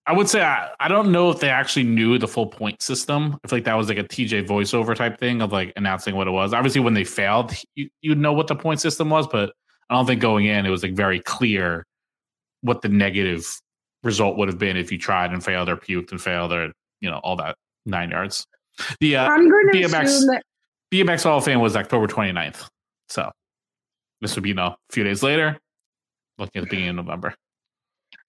I would say I, I don't know if they actually knew the full point system. I feel like that was like a TJ voiceover type thing of like announcing what it was. Obviously, when they failed, you, you'd know what the point system was, but I don't think going in it was like very clear what the negative result would have been if you tried and failed or puked and failed or you know all that nine yards. The uh, I'm going to BMX, that BMX Hall of Fame was October 29th. So this would be you know, a few days later, looking at the beginning of November.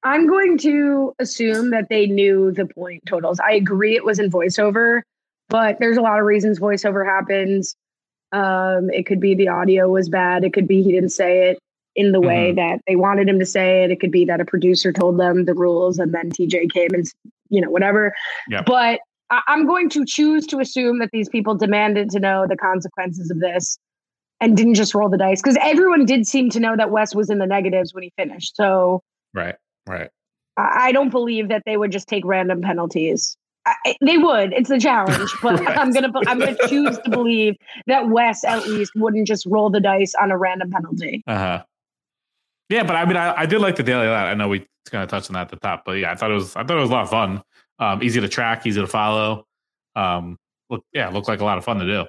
I'm going to assume that they knew the point totals. I agree it was in voiceover, but there's a lot of reasons voiceover happens. Um, it could be the audio was bad. It could be he didn't say it in the mm-hmm. way that they wanted him to say it. It could be that a producer told them the rules and then TJ came and, you know, whatever. Yep. But I- I'm going to choose to assume that these people demanded to know the consequences of this and didn't just roll the dice because everyone did seem to know that Wes was in the negatives when he finished. So, right, right. I, don't believe that they would just take random penalties. I, they would. It's a challenge, but right. I'm gonna I'm gonna choose to believe that Wes at least wouldn't just roll the dice on a random penalty. Uh huh. Yeah, but I mean, I, I did like the daily lot. I know we kind of touched on that at the top, but yeah, I thought it was I thought it was a lot of fun. Um, easy to track, easy to follow. Um, look, yeah, looked like a lot of fun to do.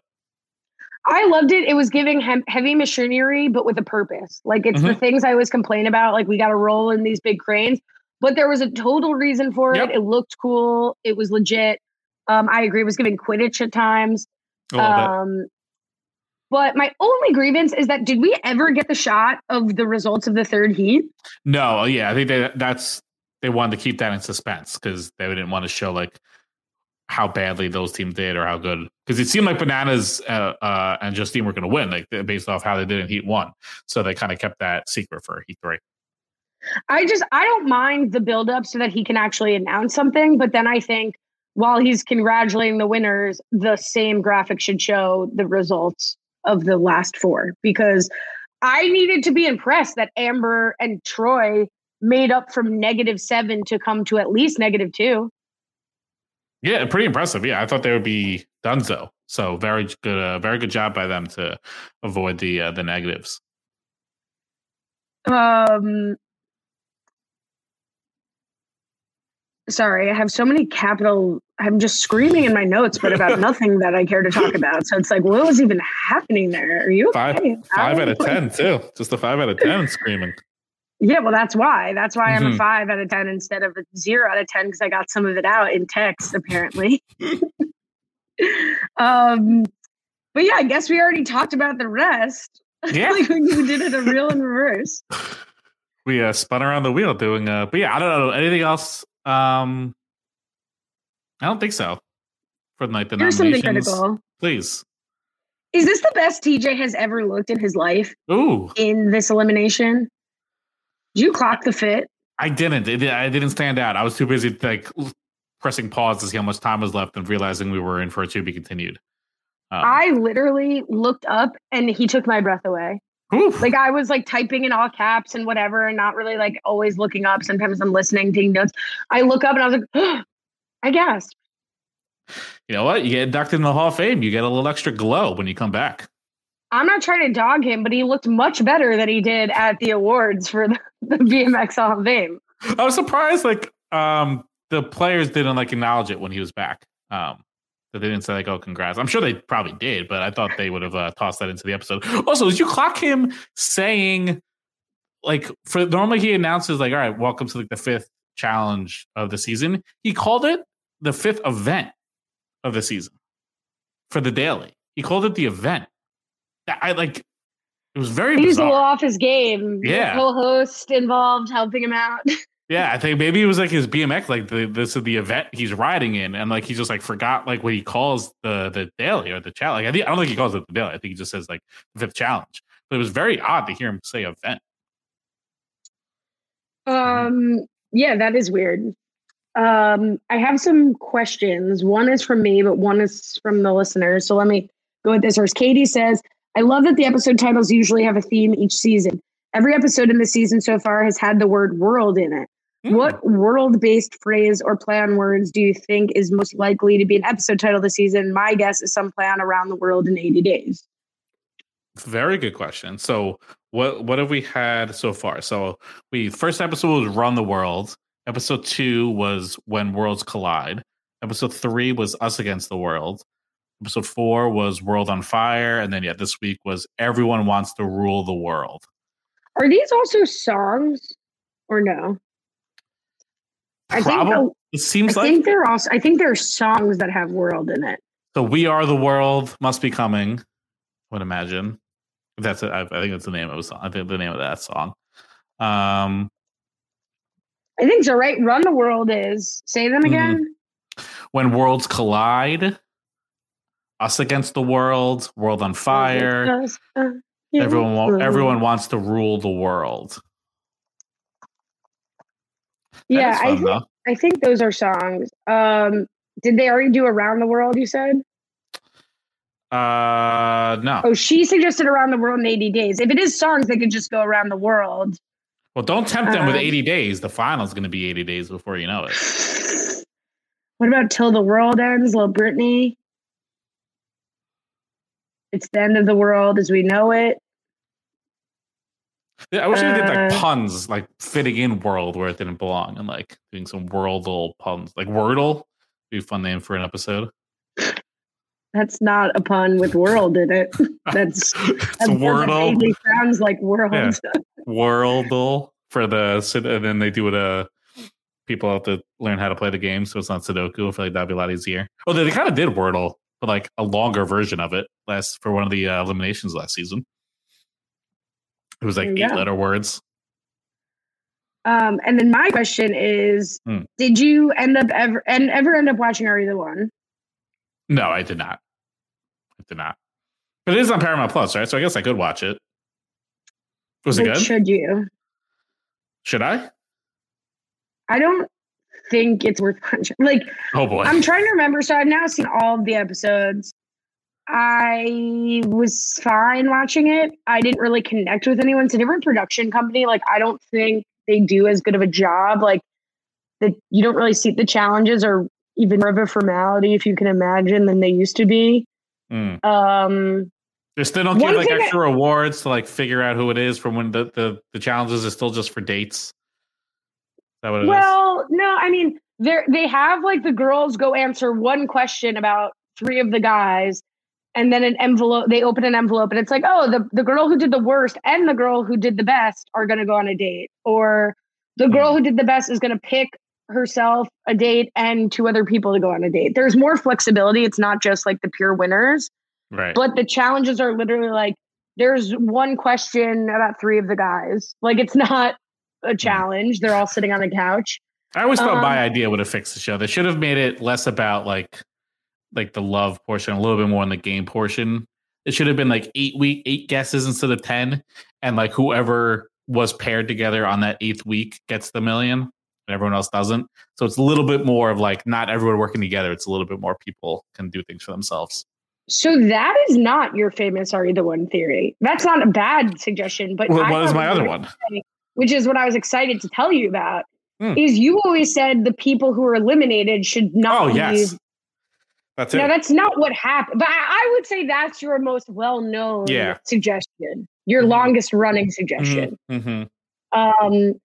I loved it. It was giving hem- heavy machinery, but with a purpose. Like it's mm-hmm. the things I always complain about. Like we got to roll in these big cranes, but there was a total reason for it. It looked cool. It was legit. Um, I agree. It was giving Quidditch at times. Um, but my only grievance is that did we ever get the shot of the results of the third heat? No. Yeah, I think they, that's they wanted to keep that in suspense because they didn't want to show like how badly those teams did or how good because it seemed like bananas uh, uh, and Justine were going to win like based off how they did in heat one so they kind of kept that secret for heat three i just i don't mind the build up so that he can actually announce something but then i think while he's congratulating the winners the same graphic should show the results of the last four because i needed to be impressed that amber and troy made up from negative seven to come to at least negative two. Yeah, pretty impressive. Yeah, I thought they would be done so. So very good, uh, very good job by them to avoid the uh, the negatives. Um, sorry, I have so many capital. I'm just screaming in my notes, but about nothing that I care to talk about. So it's like, what was even happening there? Are you okay? Five, five out of ten too. Just a five out of ten screaming. Yeah, well, that's why. That's why mm-hmm. I'm a five out of 10 instead of a zero out of 10 because I got some of it out in text, apparently. um, but yeah, I guess we already talked about the rest. Yeah. like we did it a real in reverse. We uh, spun around the wheel doing, uh, but yeah, I don't know. Anything else? Um, I don't think so. For like the Here's something critical. Please. Is this the best TJ has ever looked in his life? Ooh. In this elimination? Did you clock the fit? I didn't. It, I didn't stand out. I was too busy like pressing pause to see how much time was left and realizing we were in for a to be continued. Um, I literally looked up and he took my breath away. Oof. Like I was like typing in all caps and whatever, and not really like always looking up. Sometimes I'm listening, taking notes. I look up and I was like, oh, I guess. You know what? You get inducted in the Hall of Fame. You get a little extra glow when you come back. I'm not trying to dog him, but he looked much better than he did at the awards for the, the BMX Hall of Fame. I was surprised, like um, the players didn't like acknowledge it when he was back. Um, that they didn't say like, "Oh, congrats." I'm sure they probably did, but I thought they would have uh, tossed that into the episode. Also, did you clock him saying like for normally he announces like, "All right, welcome to like the fifth challenge of the season." He called it the fifth event of the season for the daily. He called it the event. I like it was very He's bizarre. a little off his game. Yeah. Co-host involved helping him out. yeah, I think maybe it was like his BMX, like the, this is the event he's riding in, and like he just like forgot like what he calls the the daily or the challenge. Like, I, think, I don't think he calls it the daily. I think he just says like the fifth challenge. But it was very odd to hear him say event. Um, yeah, that is weird. Um, I have some questions. One is from me, but one is from the listeners. So let me go with this first. Katie says, I love that the episode titles usually have a theme each season. Every episode in the season so far has had the word world in it. Mm. What world based phrase or play on words do you think is most likely to be an episode title this season? My guess is some play on around the world in 80 days. Very good question. So what what have we had so far? So we first episode was Run the World. Episode two was When Worlds Collide. Episode three was Us Against the World. Episode four was World on Fire, and then yeah, this week was Everyone Wants to Rule the World. Are these also songs or no? I think the- It seems I like think there are also I think there are songs that have world in it. so. We are the world must be coming. I would imagine that's it. I, I think that's the name of the song. I think the name of that song. Um, I think so, right? Run the world is say them Mhm. again. when worlds collide, us against the world, world on fire. Everyone, everyone wants to rule the world. Yeah, is I think though. I think those are songs. Um, did they already do around the world? You said. Uh, no. Oh, she suggested around the world in 80 days. If it is songs, they could just go around the world. Well, don't tempt them with Um, 80 days. The final's going to be 80 days before you know it. What about Till the World Ends, Little Brittany? It's the end of the world as we know it. Yeah, I wish they did like Uh, puns, like fitting in world where it didn't belong, and like doing some worldle puns, like Wordle. Be a fun name for an episode. That's not a pun with world in it. That's it's Wordle, vaguely sounds like world. Yeah. Worldle for the and then they do it. Uh, people have to learn how to play the game, so it's not Sudoku. I feel like that'd be a lot easier. Oh, they, kind of did Wordle, but like a longer version of it last for one of the uh, eliminations last season. It was like you eight letter words. Um, and then my question is, Hmm. did you end up ever and ever end up watching Are You the One? No, I did not. I did not. But it is on Paramount Plus, right? So I guess I could watch it. Was it good? Should you? Should I? I don't think it's worth watching. Like Oh boy. I'm trying to remember. So I've now seen all of the episodes. I was fine watching it. I didn't really connect with anyone. It's a different production company. Like I don't think they do as good of a job. Like that you don't really see the challenges or even more of a formality, if you can imagine, than they used to be. Mm. Um, They still don't give like extra awards to like figure out who it is from when the, the, the challenges are still just for dates. Is that what it is? well, no, I mean they they have like the girls go answer one question about three of the guys, and then an envelope. They open an envelope, and it's like, oh, the the girl who did the worst and the girl who did the best are going to go on a date, or the hmm. girl who did the best is going to pick herself a date and two other people to go on a date. There's more flexibility. It's not just like the pure winners, right. but the challenges are literally like there's one question about three of the guys. Like it's not a challenge. They're all sitting on the couch. I always thought my um, idea would have fixed the show. They should have made it less about like like the love portion, a little bit more on the game portion. It should have been like eight week, eight guesses instead of ten, and like whoever was paired together on that eighth week gets the million, and everyone else doesn't. So it's a little bit more of like not everyone working together. It's a little bit more people can do things for themselves. So that is not your famous "Are You the One" theory. That's not a bad suggestion, but Well, what is my other one? Which is what I was excited to tell you about. Hmm. Is you always said the people who are eliminated should not. Oh leave. yes, that's it. No, that's not what happened. But I, I would say that's your most well-known Yeah. suggestion, your Mhm. longest running suggestion. hmm Um,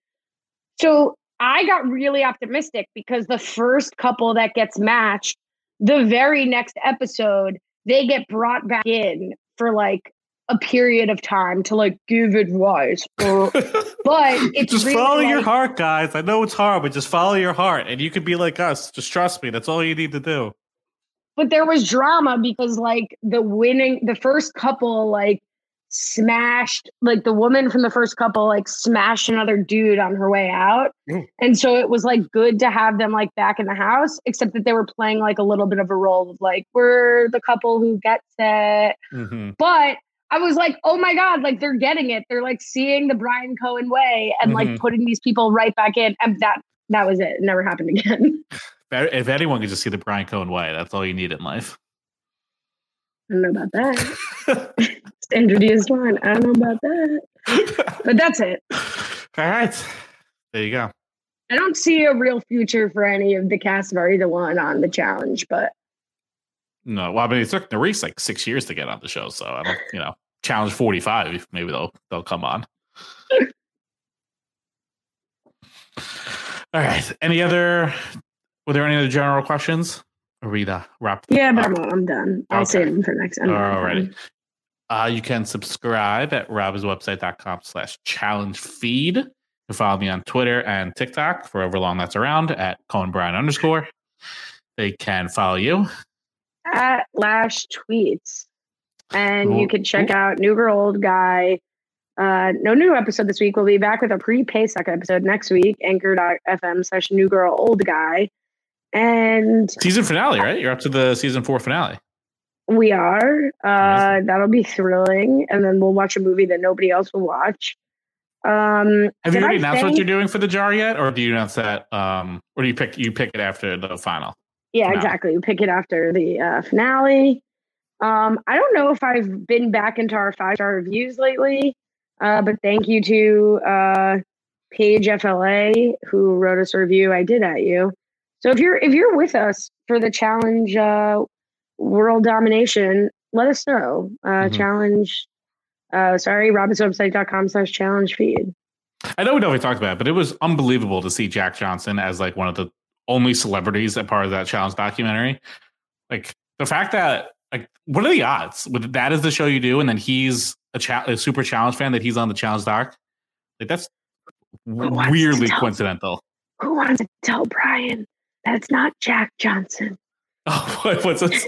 so I got really optimistic because the first couple that gets matched, the very next episode, they get brought back in for like a period of time to like give advice. Or, but it's just really, follow your heart, guys. I know it's hard, but just follow your heart, and you could be like us. Just trust me. That's all you need to do. but there was drama because like the winning the first couple like smashed like the woman from the first couple like smashed another dude on her way out Mm. and so it was like good to have them like back in the house except that they were playing like a little bit of a role of like we're the couple who gets it Mm-hmm. but I was like, oh my God, like they're getting it. They're like seeing the Brian Cohen way and like Mhm. putting these people right back in. And that that was it. It never happened again. If anyone could just see the Brian Cohen way, that's all you need in life. I don't know about that. Is fine. I don't know about that. But that's it. All right. There you go. I don't see a real future for any of the cast of either one on the challenge, but No, well, I mean, it took Nurys like six years to get on the show, so I don't, you know, challenge forty five. Maybe they'll they'll come on. All right. Any other? Were there any other general questions? We uh, wrap? yeah, but? I'm, I'm done. I'll Okay. save them for next time. Alrighty. Uh, you can subscribe at robhaswebsite.com slash challenge feed. You can follow me on Twitter and TikTok for however long that's around at Cohen Brian underscore. They can follow you. At Lash Tweets. And Ooh, you can check ooh. out New Girl Old Guy. Uh, no new episode this week. We'll be back with a pre Pesach episode next week. Anchor.fm slash New Girl Old Guy. And Season finale, right? You're up to the season four finale. we are. Uh, that'll be thrilling. And then we'll watch a movie that nobody else will watch. Um, Have you already I announced what you're doing for the jar yet, or do you announce that, um, or do you pick you pick it after the final? Yeah, exactly. We pick it after the uh, finale. Um, I don't know if I've been back into our five star reviews lately, uh, but thank you to uh, Paige FLA who wrote us a review. I did at you. So if you're if you're with us for the challenge, uh, world domination, let us know. Uh, Mhm. Challenge. Uh, sorry, robinswebsite.com slash challenge feed. I know we know we talked about it, but it was unbelievable to see Jack Johnson as like one of the only celebrities that part of that challenge documentary. Like the fact that like what are the odds with that is the show you do, and then he's a, cha- a super challenge fan that he's on the challenge doc. Like that's weirdly tell- coincidental. Who wants to tell Brian that's not Jack Johnson? Oh, what, what's this?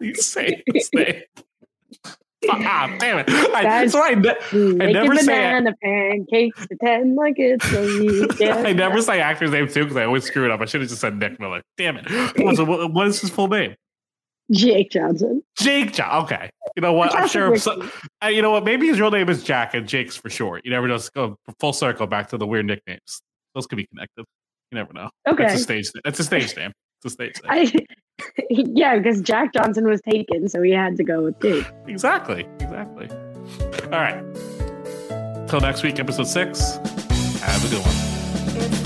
you say his name. Ah, damn it! I, That's- so I, ne- Making never say it. banana pancakes, pretend like it's a weekend. I never say actor's name too because I always screw it up. I should have just said Nick Miller. Damn it! What, what- what is his full name? Jake Johnson. Jake John. Okay. You know what? I'm sure. So, uh, you know what? Maybe his real name is Jack and Jake's for short. You never know. Let's go full circle back to the weird nicknames. Those could be connected. You never know. Okay. That's a stage. That's a stage name. It's a stage name. I, yeah, because Jack Johnson was taken, so he had to go with Jake. exactly. Exactly. All right. Till next week, episode six. Have a good one.